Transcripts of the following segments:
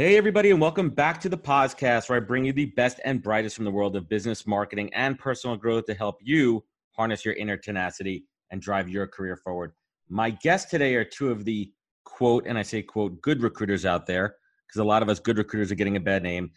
Hey, everybody, and welcome back to the podcast where I bring you the best and brightest from the world of business, marketing, and personal growth to help you harness your inner tenacity and drive your career forward. My guests today are two of the quote, and I say quote, good recruiters out there, because a lot of us good recruiters are getting a bad name.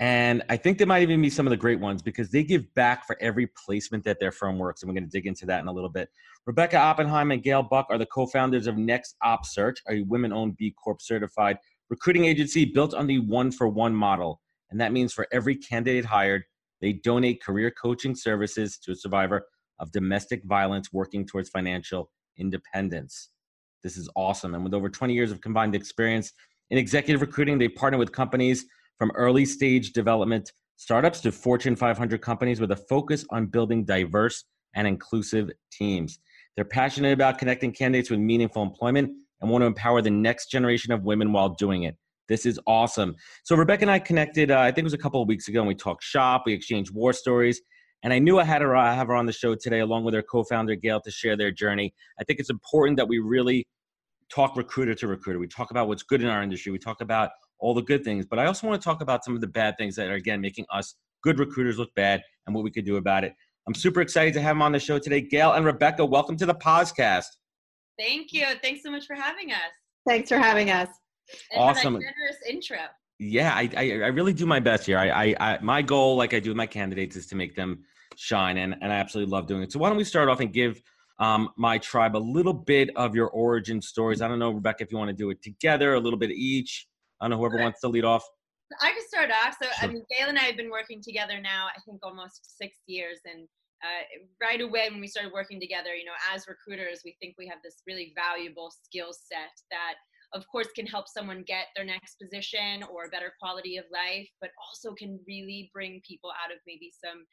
And I think they might even be some of the great ones because they give back for every placement that their firm works. And we're going to dig into that in a little bit. Rebecca Oppenheim and Gail Buck are the co founders of Next Op Search, a women owned B Corp certified recruiting agency built on the one for one model. And that means for every candidate hired, they donate career coaching services to a survivor of domestic violence working towards financial independence. This is awesome. And with over 20 years of combined experience in executive recruiting, they partner with companies from early stage development startups to Fortune 500 companies with a focus on building diverse and inclusive teams. They're passionate about connecting candidates with meaningful employment and want to empower the next generation of women while doing it. This is awesome. So Rebecca and I connected, uh, I think it was a couple of weeks ago, and we talked shop, we exchanged war stories, and I knew I had to uh, have her on the show today, along with her co-founder Gail, to share their journey. I think it's important that we really talk recruiter to recruiter. We talk about what's good in our industry. We talk about all the good things, but I also want to talk about some of the bad things that are again making us good recruiters look bad and what we could do about it. I'm super excited to have them on the show today. Gail and Rebecca, welcome to the podcast. Thank you. Thanks so much for having us. Thanks for having us. And awesome. generous intro. Yeah, I, I, I really do my best here. I, I, I my goal, like I do with my candidates, is to make them shine, and and I absolutely love doing it. So why don't we start off and give um, my tribe a little bit of your origin stories? I don't know, Rebecca, if you want to do it together, a little bit each. I don't know whoever wants to lead off. I can start off. So sure. I mean, Gail and I have been working together now, I think almost six years, and uh, right away when we started working together, you know, as recruiters, we think we have this really valuable skill set that, of course, can help someone get their next position or a better quality of life, but also can really bring people out of maybe some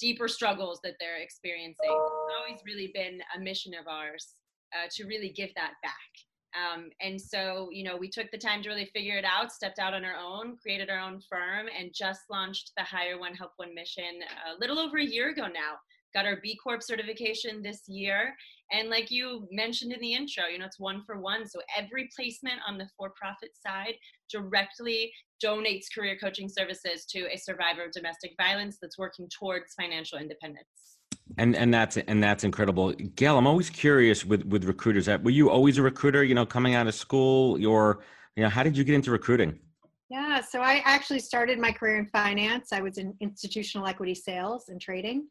deeper struggles that they're experiencing. It's always really been a mission of ours uh, to really give that back. Um, and so, you know, we took the time to really figure it out, stepped out on our own, created our own firm, and just launched the Hire One Help One mission a little over a year ago now. Got our B Corp certification this year. And like you mentioned in the intro, you know, it's one for one. So every placement on the for profit side directly donates career coaching services to a survivor of domestic violence that's working towards financial independence and and that's and that's incredible. Gail i'm always curious with with recruiters. Were you always a recruiter you know coming out of school? Your you know how did you get into recruiting? Yeah so i actually started my career in finance. I was in institutional equity sales and trading.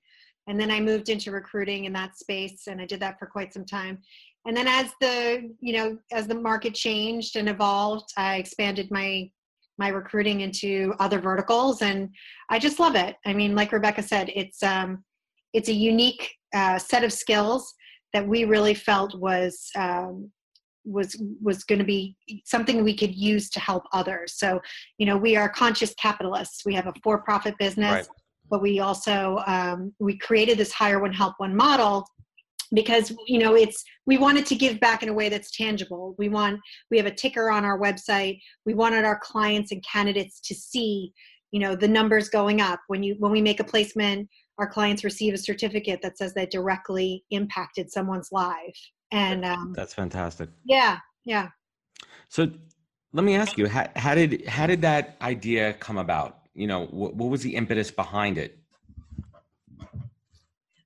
And then i moved into recruiting in that space and i did that for quite some time. And then as the you know as the market changed and evolved i expanded my my recruiting into other verticals and i just love it. I mean like rebecca said it's um it's a unique uh, set of skills that we really felt was um, was was going to be something we could use to help others. So, you know, we are conscious capitalists. We have a for-profit business, right. but we also um, we created this hire one help one model because you know it's we wanted to give back in a way that's tangible we want we have a ticker on our website we wanted our clients and candidates to see you know the numbers going up when you when we make a placement our clients receive a certificate that says they directly impacted someone's life. And um, that's fantastic. yeah yeah. So let me ask you how, how did how did that idea come about? You know what, what was the impetus behind it?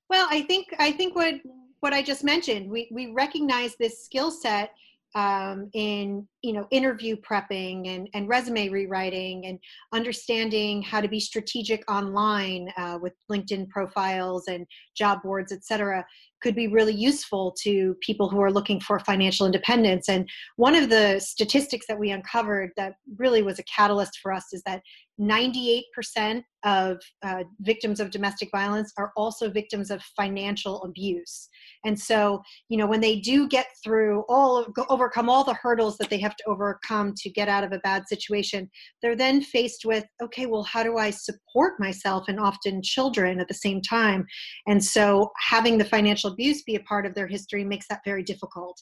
Well i think i think what what i just mentioned we we recognize this skill set um, in you know interview prepping and, and resume rewriting and understanding how to be strategic online uh, with linkedin profiles and job boards etc could be really useful to people who are looking for financial independence. And one of the statistics that we uncovered that really was a catalyst for us is that 98% of uh, victims of domestic violence are also victims of financial abuse. And so you know when they do get through all overcome all the hurdles that they have to overcome to get out of a bad situation they're then faced with okay well how do i support myself and often children at the same time? And so having the financial abuse be a part of their history makes that very difficult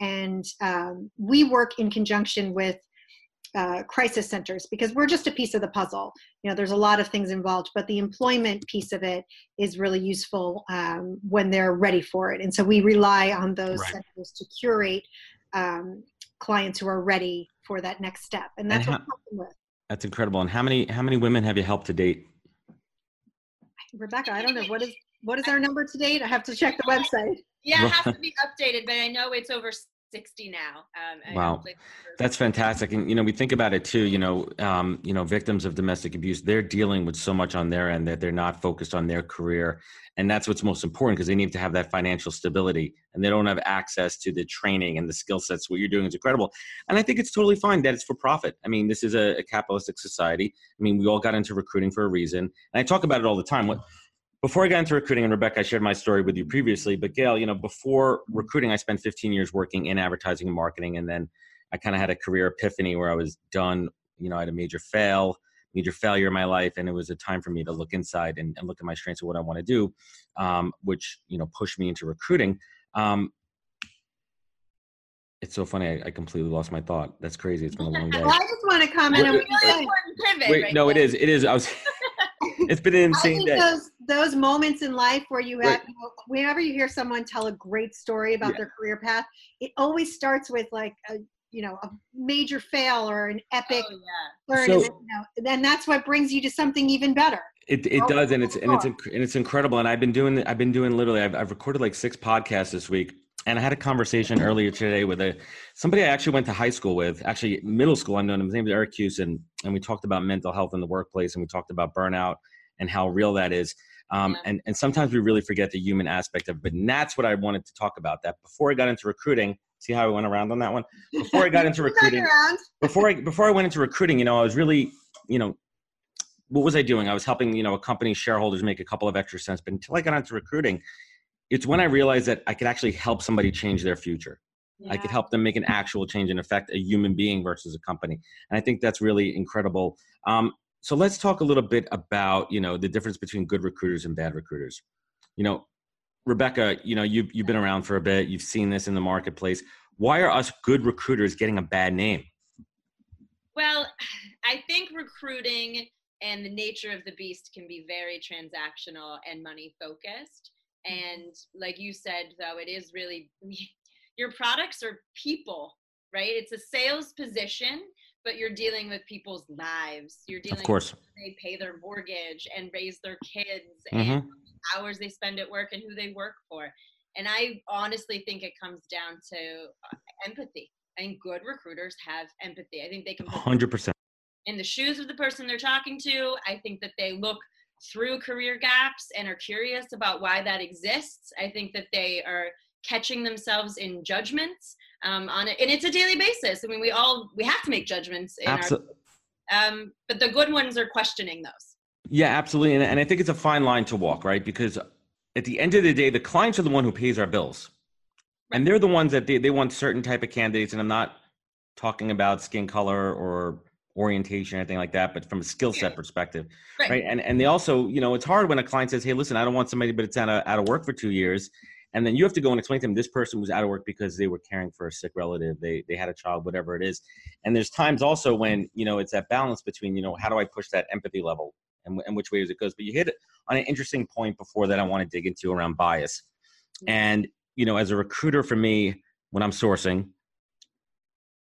and um, we work in conjunction with uh, crisis centers because we're just a piece of the puzzle. You know, there's a lot of things involved, but the employment piece of it is really useful um, when they're ready for it. And so we rely on those right. centers to curate um, clients who are ready for that next step, and that's and how, what we're with. That's incredible. And how many how many women have you helped to date? Rebecca, I don't know what is what is our number to date. I have to check the website. Yeah, it has to be updated, but I know it's over 60 now. Um, wow, that's fantastic. And you know, we think about it too. You know, um, you know, victims of domestic abuse, they're dealing with so much on their end that they're not focused on their career, and that's what's most important because they need to have that financial stability, and they don't have access to the training and the skill sets. What you're doing is incredible, and I think it's totally fine that it's for profit. I mean, this is a, a capitalistic society. I mean, we all got into recruiting for a reason, and I talk about it all the time. What before I got into recruiting, and Rebecca, I shared my story with you previously, but Gail, you know, before recruiting, I spent 15 years working in advertising and marketing. And then I kind of had a career epiphany where I was done, you know, I had a major fail, major failure in my life. And it was a time for me to look inside and, and look at my strengths and what I want to do, um, which, you know, pushed me into recruiting. Um, it's so funny. I, I, completely lost my thought. That's crazy. It's been a long day. Well, I just want to comment wait, on what Wait, right no, there. it is. It is. I was. it's been an insane day. Those, those moments in life where you have, right. you know, whenever you hear someone tell a great story about yeah. their career path, it always starts with like a, you know, a major fail or an epic oh, yeah. learn, so, and, you know, and that's what brings you to something even better. It, it does, and it's and it's and it's incredible. And I've been doing I've been doing literally I've I've recorded like six podcasts this week and I had a conversation earlier today with a somebody I actually went to high school with, actually middle school. I know him. His name is Eric Houston, and we talked about mental health in the workplace, and we talked about burnout and how real that is. Um, yeah. and, and sometimes we really forget the human aspect of it. But that's what I wanted to talk about. That before I got into recruiting, see how I went around on that one. Before I got into recruiting, before I before I went into recruiting, you know, I was really, you know, what was I doing? I was helping, you know, a company's shareholders make a couple of extra cents. But until I got into recruiting, it's when I realized that I could actually help somebody change their future. Yeah. I could help them make an actual change and affect a human being versus a company. And I think that's really incredible. Um, so let's talk a little bit about you know the difference between good recruiters and bad recruiters. You know rebecca you know you've, you've been around for a bit. You've seen this in the marketplace. Why are us good recruiters getting a bad name? Well i think recruiting and the nature of the beast can be very transactional and money focused. Mm-hmm. And like you said though it is really your products are people right? It's a sales position but you're dealing with people's lives. You're dealing of course. they pay their mortgage and raise their kids mm-hmm. and hours they spend at work and who they work for. And I honestly think it comes down to uh, empathy. I think good recruiters have empathy. I think they can 100% in the shoes of the person they're talking to. I think that they look through career gaps and are curious about why that exists. I think that they are catching themselves in judgments um, on it, and it's a daily basis. I mean, we all we have to make judgments. In absolutely. Our, um, but the good ones are questioning those. Yeah, absolutely, and, and I think it's a fine line to walk, right? Because at the end of the day, the clients are the one who pays our bills, and they're the ones that they, they want certain type of candidates. And I'm not talking about skin color or orientation or anything like that, but from a skill set perspective, right. right? And and they also, you know, it's hard when a client says, "Hey, listen, I don't want somebody, but it's out of out of work for two years," and then you have to go and explain to them this person was out of work because they were caring for a sick relative they they had a child whatever it is and there's times also when you know it's that balance between you know how do i push that empathy level and, and which ways it goes but you hit on an interesting point before that i want to dig into around bias and you know as a recruiter for me when i'm sourcing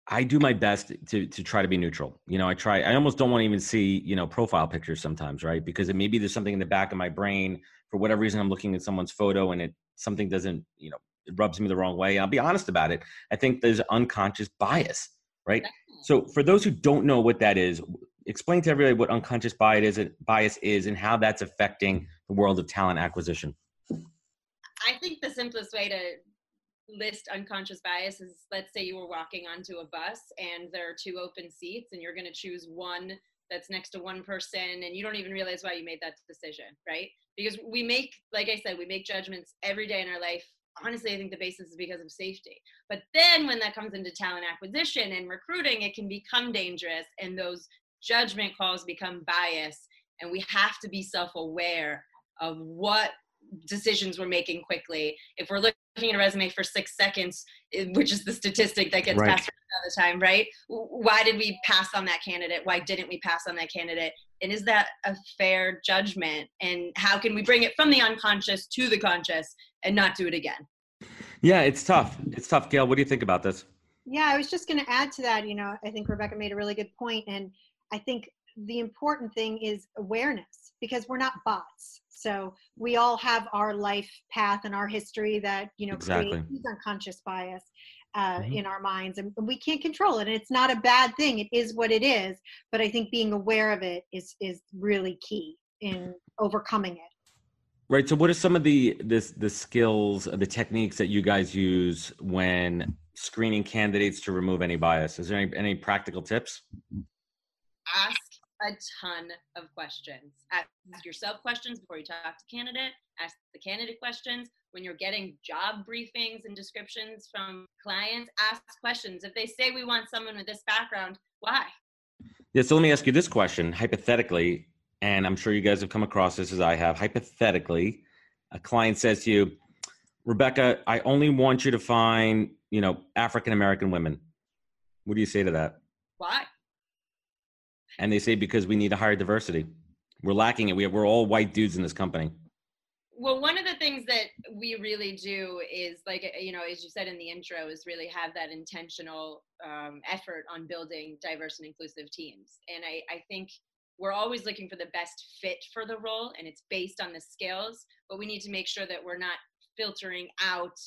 I do my best to to try to be neutral. You know, I try. I almost don't want to even see you know profile pictures sometimes, right? Because it maybe there's something in the back of my brain for whatever reason. I'm looking at someone's photo and it something doesn't, you know, it rubs me the wrong way. I'll be honest about it. I think there's unconscious bias, right? So for those who don't know what that is, explain to everybody what unconscious bias is, bias is and how that's affecting the world of talent acquisition. I think the simplest way to list unconscious bias is let's say you were walking onto a bus and there are two open seats and you're going to choose one that's next to one person and you don't even realize why you made that decision right because we make like i said we make judgments every day in our life honestly, I think the basis is because of safety. But then when that comes into talent acquisition and recruiting, it can become dangerous and those judgment calls become bias. And we have to be self aware of what decisions we're making quickly. If we're looking at a resume for six seconds, which is the statistic that gets right. passed all the time, right? Why did we pass on that candidate? Why didn't we pass on that candidate? And is that a fair judgment? And how can we bring it from the unconscious to the conscious and not do it again? Yeah, it's tough. It's tough. Gail, what do you think about this? Yeah, I was just going to add to that. You know, I think Rebecca made a really good point, and I think the important thing is awareness because we're not bots. So we all have our life path and our history that you know exactly. creates unconscious bias uh, mm-hmm. in our minds, and we can't control it. And it's not a bad thing; it is what it is. But I think being aware of it is is really key in overcoming it. Right. So, what are some of the this the skills, the techniques that you guys use when screening candidates to remove any bias? Is there any, any practical tips? Ask a ton of questions. Ask yourself questions before you talk to candidate. Ask the candidate questions when you're getting job briefings and descriptions from clients. Ask questions. If they say we want someone with this background, why? Yeah. So let me ask you this question: hypothetically, and I'm sure you guys have come across this as I have. Hypothetically, a client says to you, Rebecca, I only want you to find, you know, African American women. What do you say to that? Why? And they say because we need to hire diversity. We're lacking it. We we're all white dudes in this company. Well, one of the things that we really do is like you know, as you said in the intro, is really have that intentional um, effort on building diverse and inclusive teams. And I, I think we're always looking for the best fit for the role, and it's based on the skills. But we need to make sure that we're not filtering out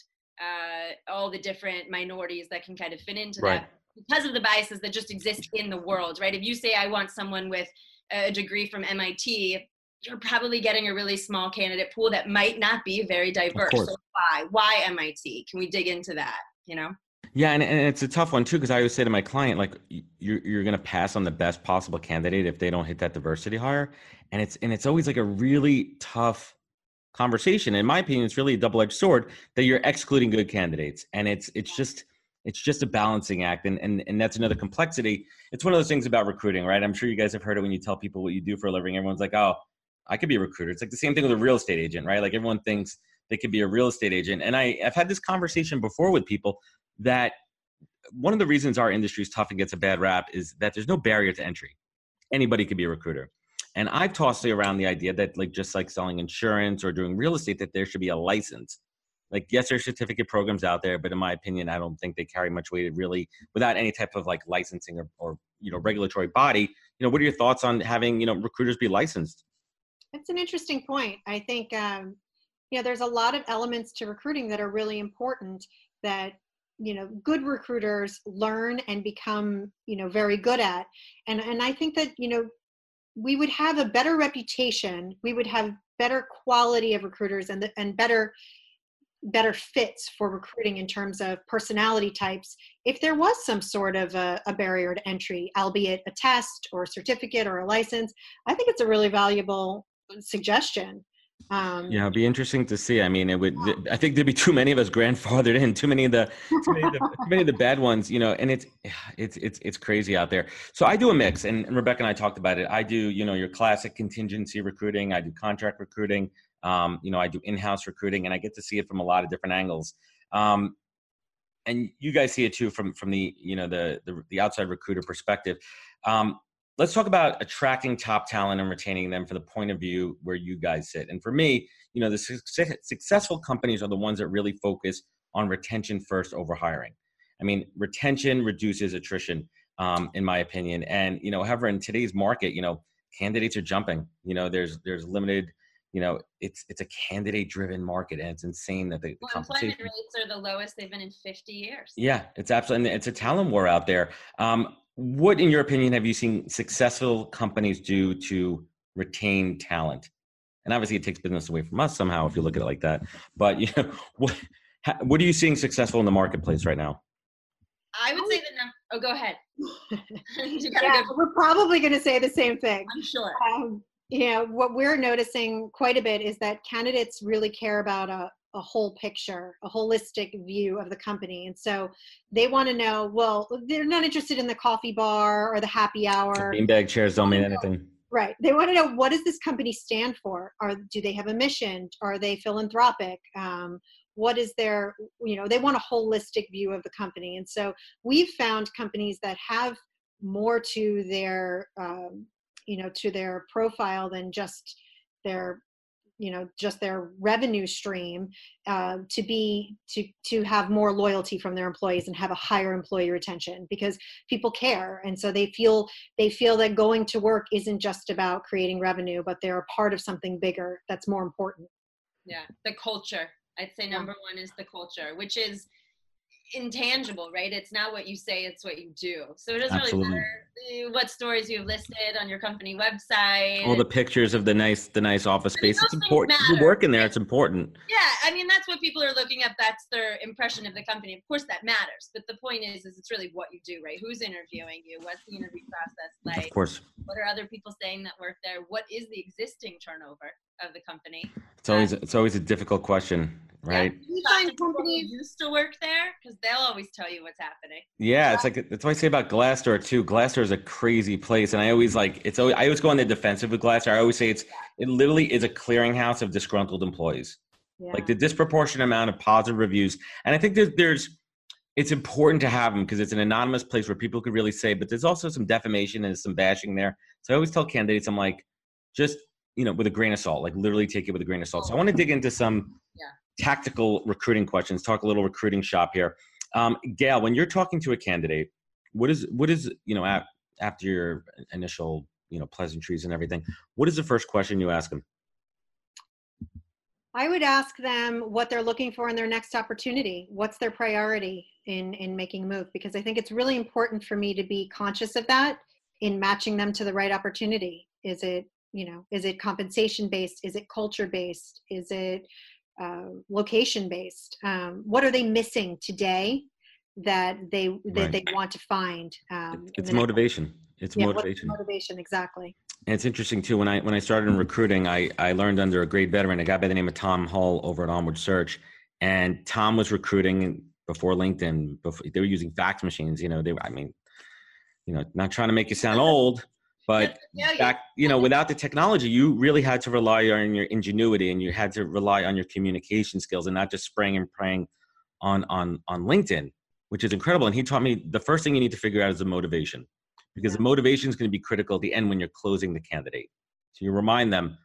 uh, all the different minorities that can kind of fit into right. that because of the biases that just exist in the world, right? If you say, I want someone with a degree from MIT, you're probably getting a really small candidate pool that might not be very diverse. So why? Why MIT? Can we dig into that? You know? Yeah, and, and it's a tough one too because I always say to my client, like, you're you're gonna pass on the best possible candidate if they don't hit that diversity hire, and it's and it's always like a really tough conversation. In my opinion, it's really a double edged sword that you're excluding good candidates, and it's it's just it's just a balancing act and, and and that's another complexity. It's one of those things about recruiting right? I'm sure you guys have heard it when you tell people what you do for a living. Everyone's like oh i could be a recruiter. It's like the same thing with a real estate agent right? Like everyone thinks they could be a real estate agent. And i i've had this conversation before with people that one of the reasons our industry is tough and gets a bad rap is that there's no barrier to entry. Anybody could be a recruiter. And i've tossed around the idea that like just like selling insurance or doing real estate that there should be a license like yes there's certificate programs out there but in my opinion i don't think they carry much weight really without any type of like licensing or, or you know regulatory body. You know what are your thoughts on having you know recruiters be licensed? It's an interesting point. I think um, you know there's a lot of elements to recruiting that are really important that you know good recruiters learn and become you know very good at. And and i think that you know we would have a better reputation we would have better quality of recruiters and the, and better better fits for recruiting in terms of personality types if there was some sort of a, a, barrier to entry albeit a test or a certificate or a license i think it's a really valuable suggestion um, yeah, it'd be interesting to see. I mean, it would. I think there'd be too many of us grandfathered in. Too many of the, too many of the, too many of the bad ones. You know, and it's, it's, it's, it's crazy out there. So I do a mix, and, and Rebecca and I talked about it. I do, you know, your classic contingency recruiting. I do contract recruiting. Um, you know, I do in-house recruiting, and I get to see it from a lot of different angles. Um, and you guys see it too from from the you know the the, the outside recruiter perspective. Um, let's talk about attracting top talent and retaining them from the point of view where you guys sit. And for me, you know, the success, successful companies are the ones that really focus on retention first over hiring. I mean, retention reduces attrition, um, in my opinion. And you know, however, in today's market, you know, candidates are jumping. You know, there's there's limited you know it's it's a candidate driven market and it's insane that the, well, employment rates are the lowest they've been in 50 years. Yeah it's absolutely it's a talent war out there. Um, what in your opinion have you seen successful companies do to retain talent? And obviously it takes business away from us somehow if you look at it like that but you know what what are you seeing successful in the marketplace right now? I would say the number oh go ahead. Yeah, go. we're probably going to say the same thing. I'm sure. Um, you know what we're noticing quite a bit is that candidates really care about a, a whole picture, a holistic view of the company. And so they want to know, well, they're not interested in the coffee bar or the happy hour. Beanbag chairs don't mean anything. Right. They want to know what does this company stand for? Are do they have a mission? Are they philanthropic? Um, what is their you know they want a holistic view of the company and so we've found companies that have more to their um, you know to their profile than just their you know just their revenue stream uh, to be to to have more loyalty from their employees and have a higher employee retention because people care. And so they feel they feel that going to work isn't just about creating revenue but they're a part of something bigger that's more important. Yeah the culture. I'd say number one is the culture which is intangible, right? It's not what you say, it's what you do. So it doesn't Absolutely. really matter what stories you've listed on your company website. All the pictures of the nice the nice office space. It's important. Matter. People work in there, it's important. Yeah, I mean that's what people are looking at. That's their impression of the company. Of course that matters. But the point is is it's really what you do, right? Who's interviewing you? What's the interview process like? Of course. What are other people saying that work there? What is the existing turnover of the company? It's always um, it's always a difficult question right? Yeah. You find companies used to work there because they'll always tell you what's happening. Yeah, it's like that's what I say about Glassdoor too. Glassdoor is a crazy place, and I always like it's. Always, I always go on the defensive with Glassdoor. I always say it's it literally is a clearinghouse of disgruntled employees. Yeah. Like the disproportionate amount of positive reviews, and I think there's there's it's important to have them because it's an anonymous place where people could really say. But there's also some defamation and some bashing there. So I always tell candidates, I'm like, just you know, with a grain of salt, like literally take it with a grain of salt. So I want to dig into some yeah tactical recruiting questions. Talk a little recruiting shop here. Um, Gail, when you're talking to a candidate, what is what is you know at, after your initial you know pleasantries and everything? What is the first question you ask them? I would ask them what they're looking for in their next opportunity. What's their priority in in making a move? Because I think it's really important for me to be conscious of that in matching them to the right opportunity. Is it you know is it compensation based? Is it culture based? Is it uh, location based? Um, what are they missing today that they that right. they want to find um, it's motivation. It's yeah, motivation. motivation? Exactly. And it's interesting too when i when i started in recruiting i i learned under a great veteran a guy by the name of tom hull over at onward search. And tom was recruiting before linkedin before they were using fax machines you know they were i mean you know not trying to make you sound old but yeah, yeah, back, you know, without the technology, you really had to rely on your ingenuity and you had to rely on your communication skills and not just spraying and praying on on on LinkedIn, which is incredible. And he taught me the first thing you need to figure out is the motivation, because yeah. the motivation is going to be critical at the end when you're closing the candidate. So you remind them,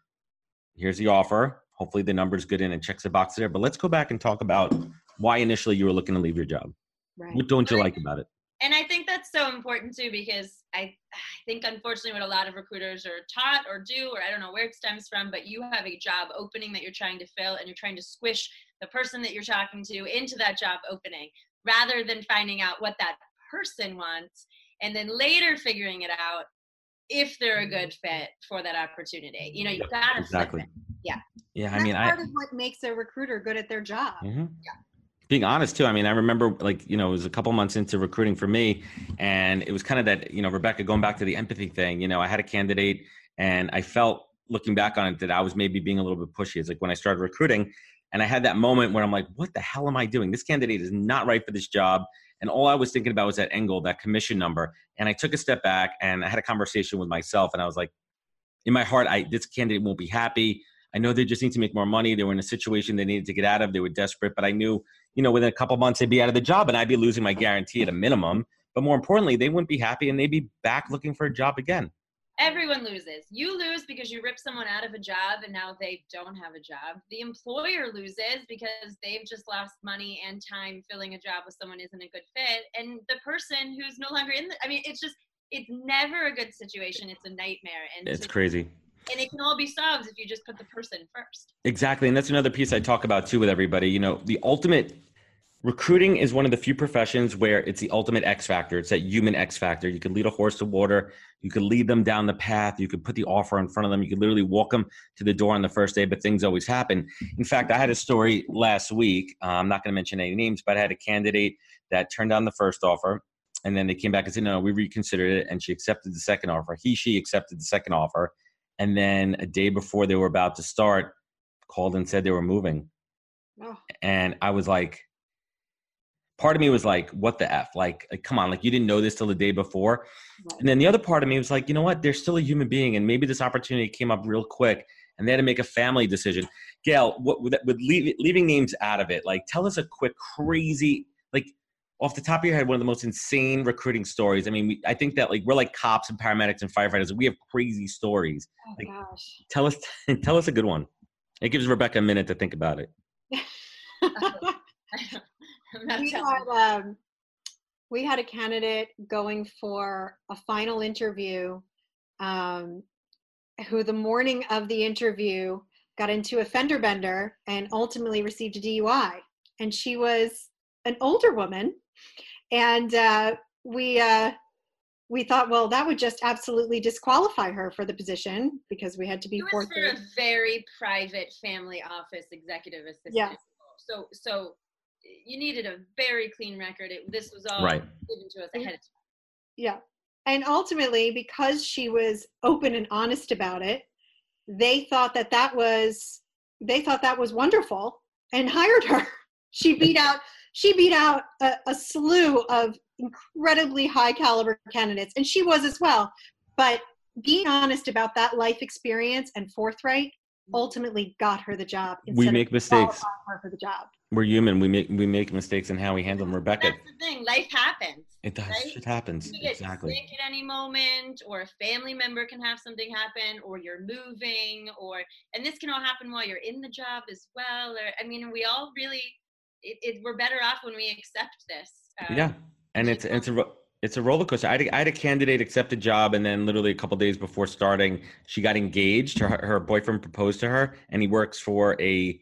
here's the offer. Hopefully the number's good in and checks the box there. But let's go back and talk about why initially you were looking to leave your job. Right. What don't you like about it? and I think that's so important too because I, I think unfortunately what a lot of recruiters are taught or do or I don't know where it stems from, but you have a job opening that you're trying to fill and you're trying to squish the person that you're talking to into that job opening rather than finding out what that person wants and then later figuring it out if they're a good fit for that opportunity. You know, you've gotta exactly. Yeah. Yeah, I mean, part I, of what makes a recruiter good at their job. Mm-hmm. Yeah being honest too i mean i remember like you know it was a couple months into recruiting for me and it was kind of that you know rebecca going back to the empathy thing you know i had a candidate and i felt looking back on it that i was maybe being a little bit pushy. It's like when i started recruiting and i had that moment where i'm like what the hell am i doing? This candidate is not right for this job. And all i was thinking about was that angle, that commission number and i took a step back and i had a conversation with myself and i was like in my heart i this candidate won't be happy I know they just need to make more money. They were in a situation they needed to get out of. They were desperate, but I knew, you know, within a couple months they'd be out of the job and I'd be losing my guarantee at a minimum. But more importantly, they wouldn't be happy and they'd be back looking for a job again. Everyone loses. You lose because you rip someone out of a job and now they don't have a job. The employer loses because they've just lost money and time filling a job with someone isn't a good fit. And the person who's no longer in the, I mean, it's just, it's never a good situation. It's a nightmare. And it's crazy and it can all be solved if you just put the person first. Exactly and that's another piece i talk about too with everybody you know the ultimate recruiting is one of the few professions where it's the ultimate x factor. It's that human x factor. You can lead a horse to water you could lead them down the path you could put the offer in front of them you could literally walk them to the door on the first day but things always happen. In fact i had a story last week uh, i'm not going to mention any names but i had a candidate that turned down the first offer and then they came back and said no we reconsidered it and she accepted the second offer he she accepted the second offer and then a day before they were about to start called and said they were moving oh. and I was like, part of me was like, what the F? Like, like, come on, like you didn't know this till the day before. Right. And then the other part of me was like, you know what? They're still a human being. And maybe this opportunity came up real quick and they had to make a family decision. Gail, what, with, with leave, leaving names out of it, like tell us a quick, crazy, like off the top of your head, one of the most insane recruiting stories. I mean, we, I think that like we're like cops and paramedics and firefighters. We have crazy stories. Oh, like, gosh. Tell us, tell us a good one. It gives Rebecca a minute to think about it. we had, um, we had a candidate going for a final interview um, who the morning of the interview got into a fender bender and ultimately received a DUI. And she was an older woman. And uh, we, uh, we thought, well, that would just absolutely disqualify her for the position because we had to be it was for a very private family office executive assistant. Yeah. So, so you needed a very clean record. It, this was all right. given to us ahead of time. Yeah. And ultimately, because she was open and honest about it, they thought that that was they thought that was wonderful and hired her. She beat out she beat out a, a slew of incredibly high caliber candidates, and she was as well. But being honest about that life experience and forthright ultimately got her the job. We make mistakes. Her for the job. We're human. We make we make mistakes in how we handle them. Rebecca. That's the thing. Life happens. It does. Right? It happens. You get exactly. sick at any moment, or a family member can have something happen, or you're moving, or and this can all happen while you're in the job as well. Or I mean, we all really, it, it we're better off when we accept this. Um, yeah, and it's it's a it's a roller coaster. I had a, I had a candidate accept a job, and then literally a couple days before starting, she got engaged. Her her boyfriend proposed to her, and he works for a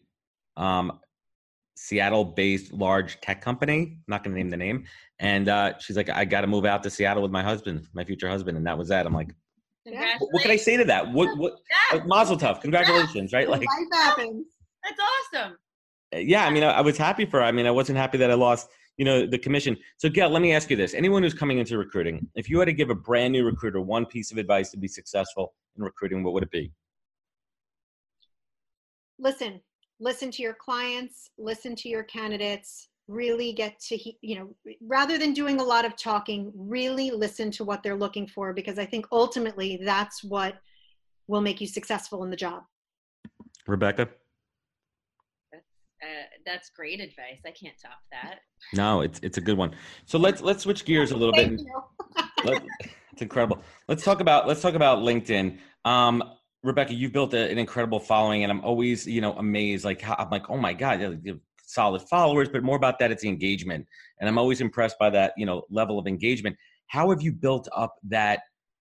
um, Seattle-based large tech company. I'm not going to name the name. And uh, she's like, I got to move out to Seattle with my husband, my future husband, and that was that. I'm like, what can I say to that? What what? Yeah. Like, Mazel tov, congratulations, yeah. right? Like, life happens. That's awesome. Yeah, I mean, I, I was happy for. Her. I mean, I wasn't happy that I lost you know the commission. So gail let me ask you this. Anyone who's coming into recruiting if you had to give a brand new recruiter one piece of advice to be successful in recruiting what would it be? Listen listen to your clients listen to your candidates really get to you know rather than doing a lot of talking really listen to what they're looking for because i think ultimately that's what will make you successful in the job. Rebecca that's great advice. I can't top that. No, it's it's a good one. So let's let's switch gears a little bit. it's incredible. Let's talk about let's talk about LinkedIn. Um, Rebecca, you've built a, an incredible following, and I'm always you know amazed. Like how, I'm like, oh my god, you have solid followers. But more about that, it's the engagement, and I'm always impressed by that you know level of engagement. How have you built up that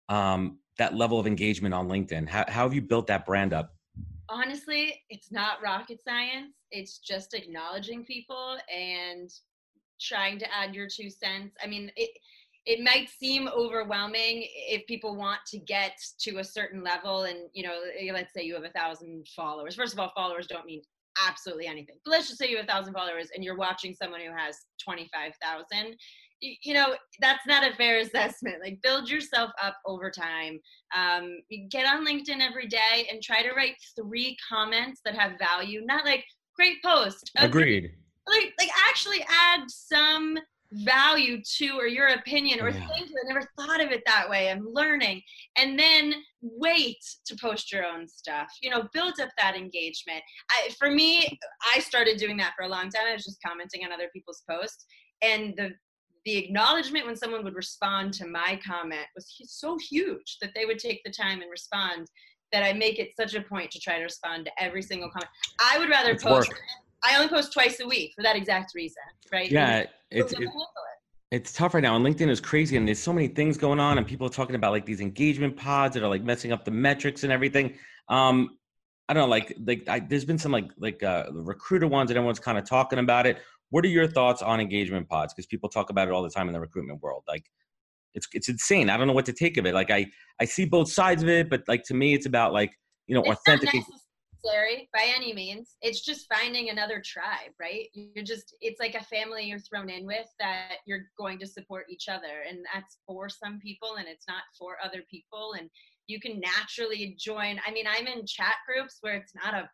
um, that level of engagement on LinkedIn? How how have you built that brand up? honestly, it's not rocket science. It's just acknowledging people and trying to add your two cents. I mean, it it might seem overwhelming if people want to get to a certain level and you know eh, let's say you have a thousand followers. First of all followers don't mean absolutely anything. But let's just say you have a thousand followers and you're watching someone who has 25000 you know that's not a fair assessment. Like build yourself up over time. Um, get on linkedin every day and try to write three comments that have value. Not like great post. Agreed. Like like actually add some value to or your opinion or yeah. you. I never thought of it that way. I'm learning. And then wait to post your own stuff. You know build up that engagement. I, for me i started doing that for a long time. I was just commenting on other people's posts. And the the acknowledgement when someone would respond to my comment was so huge that they would take the time and respond that I make it such a point to try to respond to every single comment. I would rather it's post. Work. I only post twice a week for that exact reason, right? Yeah, it's it, it's tough right now, and LinkedIn is crazy, and there's so many things going on, and people are talking about like these engagement pods that are like messing up the metrics and everything. Um, I don't know, like like I, there's been some like like uh, recruiter ones, and everyone's kind of talking about it. What are your thoughts on engagement pods? Because people talk about it all the time in the recruitment world. Like, it's it's insane. I don't know what to take of it. Like, I I see both sides of it, but like to me, it's about like you know it's authentic. Not necessary by any means. It's just finding another tribe, right? You're just it's like a family you're thrown in with that you're going to support each other, and that's for some people, and it's not for other people, and you can naturally join. I mean, I'm in chat groups where it's not a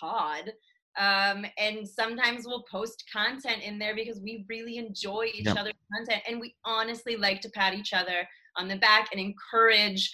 pod Um, and sometimes we'll post content in there because we really enjoy each Yep. other's content and we honestly like to pat each other on the back and encourage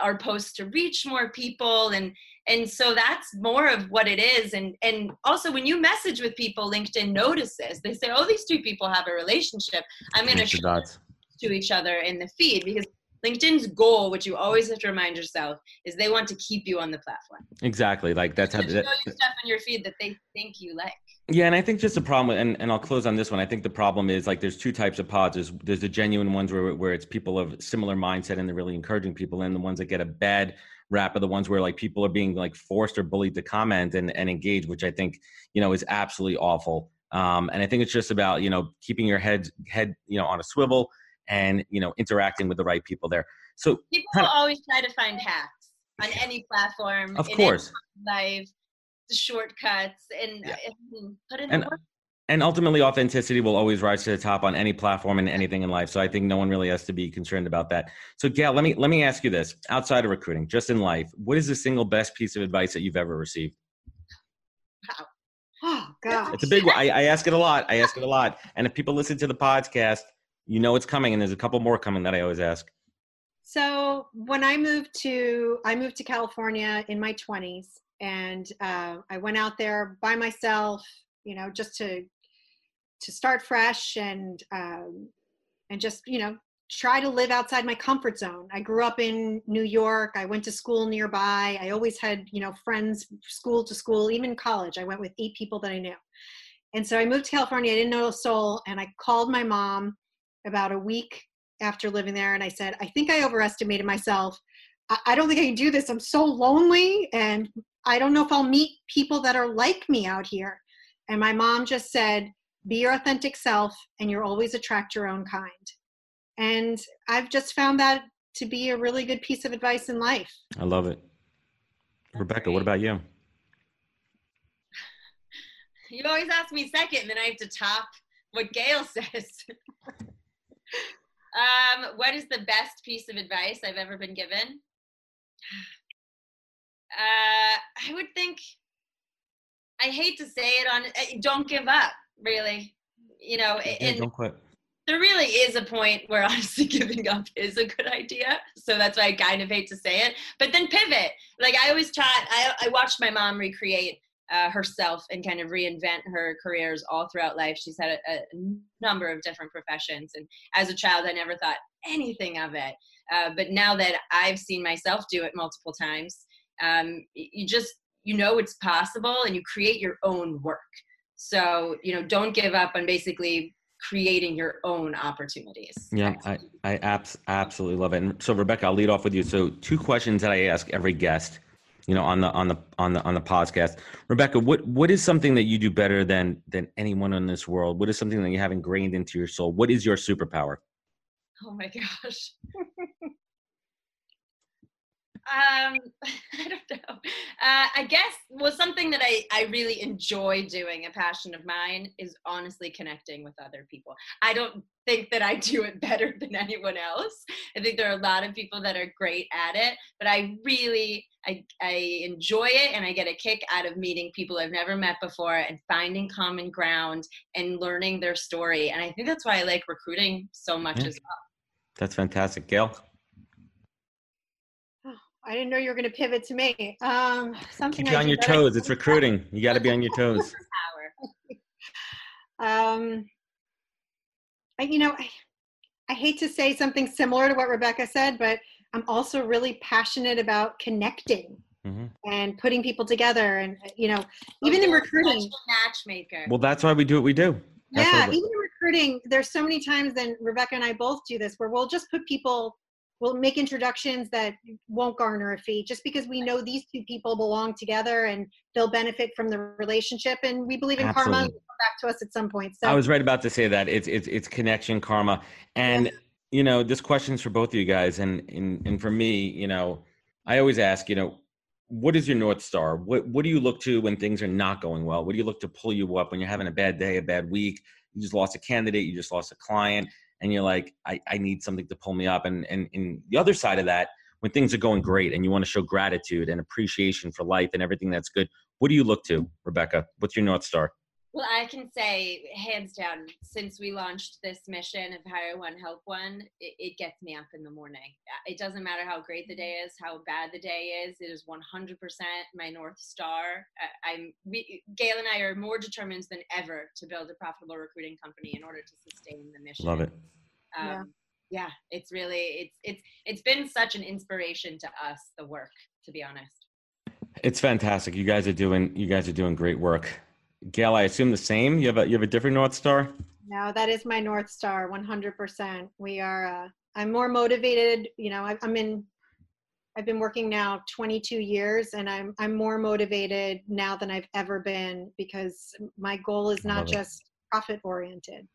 our posts to reach more people and and so that's more of what it is and and also when you message with people linkedin notices they say oh these two people have a relationship i'm going to the dots. to each other in the feed because LinkedIn's goal, which you always have to remind yourself, is they want to keep you on the platform. Exactly. Like that's how. They show you stuff in your feed that they think you like. Yeah, and I think just the problem, and, and I'll close on this one. I think the problem is like there's two types of pods. There's there's the genuine ones where where it's people of similar mindset and they're really encouraging people, and the ones that get a bad rap are the ones where like people are being like forced or bullied to comment and, and engage, which I think you know is absolutely awful. Um, and I think it's just about you know keeping your head head you know on a swivel and you know interacting with the right people there. So People Kinda- will always try to find hacks on any platform. of in course, any life, shortcuts, and Yeah. and put in And- the work. and ultimately authenticity will always rise to the top on any platform and anything in life so i think no one really has to be concerned about that so gail let me let me ask you this outside of recruiting just in life what is the single best piece of advice that you've ever received Wow. Oh God. it's a big one I, I ask it a lot i ask it a lot and if people listen to the podcast you know it's coming and there's a couple more coming that i always ask So when I moved to I moved to California in my 20s, and uh, I went out there by myself, you know, just to to start fresh and um, and just you know try to live outside my comfort zone. I grew up in New York. I went to school nearby. I always had you know friends, school to school, even college. I went with eight people that I knew. And so I moved to California. I didn't know a soul, and I called my mom about a week after living there and I said, I think I overestimated myself. I, I don't think I can do this. I'm so lonely and I don't know if I'll meet people that are like me out here. And my mom just said, Be your authentic self and you'll always attract your own kind. And I've just found that to be a really good piece of advice in life. i love it rebecca what about you You always ask me second, and then I have to top what Gail says. Um, what is the best piece of advice I've ever been given? Uh, I would think. I hate to say it on. uh, Don't give up. Really, you know, Yeah, don't quit there really is a point where honestly giving up is a good idea. So that's why I kind of hate to say it. But then pivot. Like I always taught, I, I watched my mom recreate uh, herself and kind of reinvent her careers all throughout life. She's had a, a number of different professions. And as a child, I never thought anything of it. Uh, but now that I've seen myself do it multiple times, um, you just, you know, it's possible and you create your own work. So, you know, don't give up on basically creating your own opportunities. Yeah, I, I abs- absolutely love it. And so, Rebecca, I'll lead off with you. So, two questions that I ask every guest, you know, on the on the on the on the podcast. Rebecca, what what is something that you do better than than anyone in this world? What is something that you have ingrained into your soul? What is your superpower? Oh my gosh. um, I don't know. Uh, I guess well, something that I I really enjoy doing, a passion of mine, is honestly connecting with other people. I don't think that I do it better than anyone else. I think there are a lot of people that are great at it, but I really I I enjoy it and I get a kick out of meeting people I've never met before and finding common ground and learning their story. And I think that's why I like recruiting so much Yeah. as well. That's fantastic, Gail. I didn't know you were going to pivot to me. Um, something Keep you on your better- toes. It's recruiting. You got to be on your toes. Power. Um, I, you know, I, I hate to say something similar to what Rebecca said, but I'm also really passionate about connecting hmm and putting people together. And you know, even in recruiting, matchmaker. Well, that's why we do what we do. yeah, Absolutely. even in recruiting, there's so many times, and Rebecca and I both do this, where we'll just put people, we'll make introductions that won't garner a fee, just because we know these two people belong together and they'll benefit from the relationship, and we believe in karma. Absolutely. Come back to us at some point. So I was right about to say that it's it's it's connection karma, and you know this question's for both of you guys, and and and for me, you know, I always ask, you know, what is your north star? What what do you look to when things are not going well? What do you look to pull you up when you're having a bad day, a bad week? You just lost a candidate, you just lost a client, and you're like, I, I need something to pull me up. And and and the other side of that, when things are going great and you want to show gratitude and appreciation for life and everything that's good, what do you look to, Rebecca? What's your North Star? Well, I can say hands down, since we launched this mission of Hire One, Help One, it, it, gets me up in the morning. It doesn't matter how great the day is, how bad the day is. It is 100% my North Star. I, I'm, we, Gail and I are more determined than ever to build a profitable recruiting company in order to sustain the mission. Love it. Um, yeah. yeah, it's really, it's, it's, it's been such an inspiration to us, the work, to be honest. It's fantastic. You guys are doing, you guys are doing great work. Gail, I assume the same. You have a you have a different North Star. No, that is my North Star, 100%. We are. Uh, I'm more motivated. You know, I, I'm in. I've been working now 22 years, and I'm I'm more motivated now than I've ever been because my goal is not just profit oriented.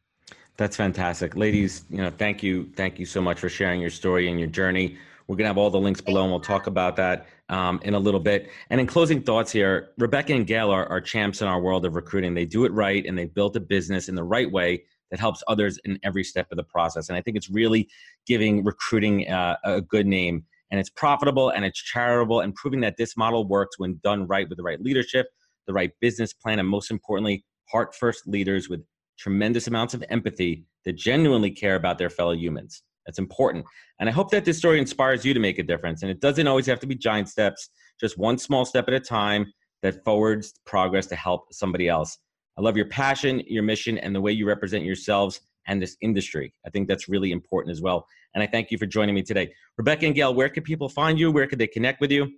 That's fantastic, ladies. You know, thank you, thank you so much for sharing your story and your journey. We're going to have all the links below, and we'll talk about that um, in a little bit. And in closing thoughts here, Rebecca and Gail are, are champs in our world of recruiting. They do it right, and they built a business in the right way that helps others in every step of the process. And I think it's really giving recruiting uh, a good name. And it's profitable and it's charitable, and proving that this model works when done right with the right leadership, the right business plan, and most importantly, heart first leaders with tremendous amounts of empathy that genuinely care about their fellow humans. That's important. And I hope that this story inspires you to make a difference. And it doesn't always have to be giant steps, just one small step at a time that forwards progress to help somebody else. I love your passion, your mission, and the way you represent yourselves and this industry. I think that's really important as well. And I thank you for joining me today. Rebecca and Gail, where can people find you? Where could they connect with you?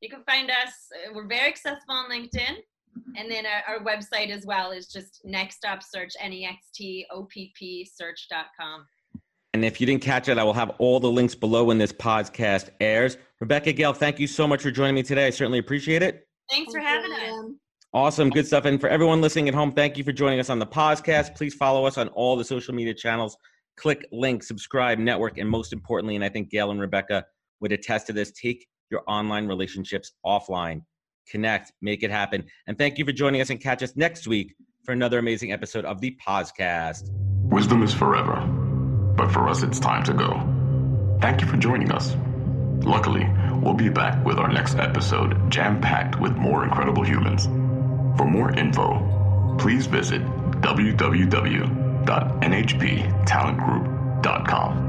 You can find us, uh, we're very accessible on LinkedIn. And then our, our website as well is just next stop search, N E X T O P P search.com. And if you didn't catch it, I will have all the links below when this podcast airs. Rebecca Gail, thank you so much for joining me today. I certainly appreciate it. Thanks for having us. Awesome, good stuff. And for everyone listening at home, thank you for joining us on the podcast. Please follow us on all the social media channels. Click link, subscribe, network, and most importantly, and I think Gail and Rebecca would attest to this, take your online relationships offline. Connect, make it happen. And thank you for joining us and catch us next week for another amazing episode of the podcast. Wisdom is forever but for us, it's time to go. Thank you for joining us. Luckily, we'll be back with our next episode jam packed with more incredible humans. For more info, please visit www.nhptalentgroup.com.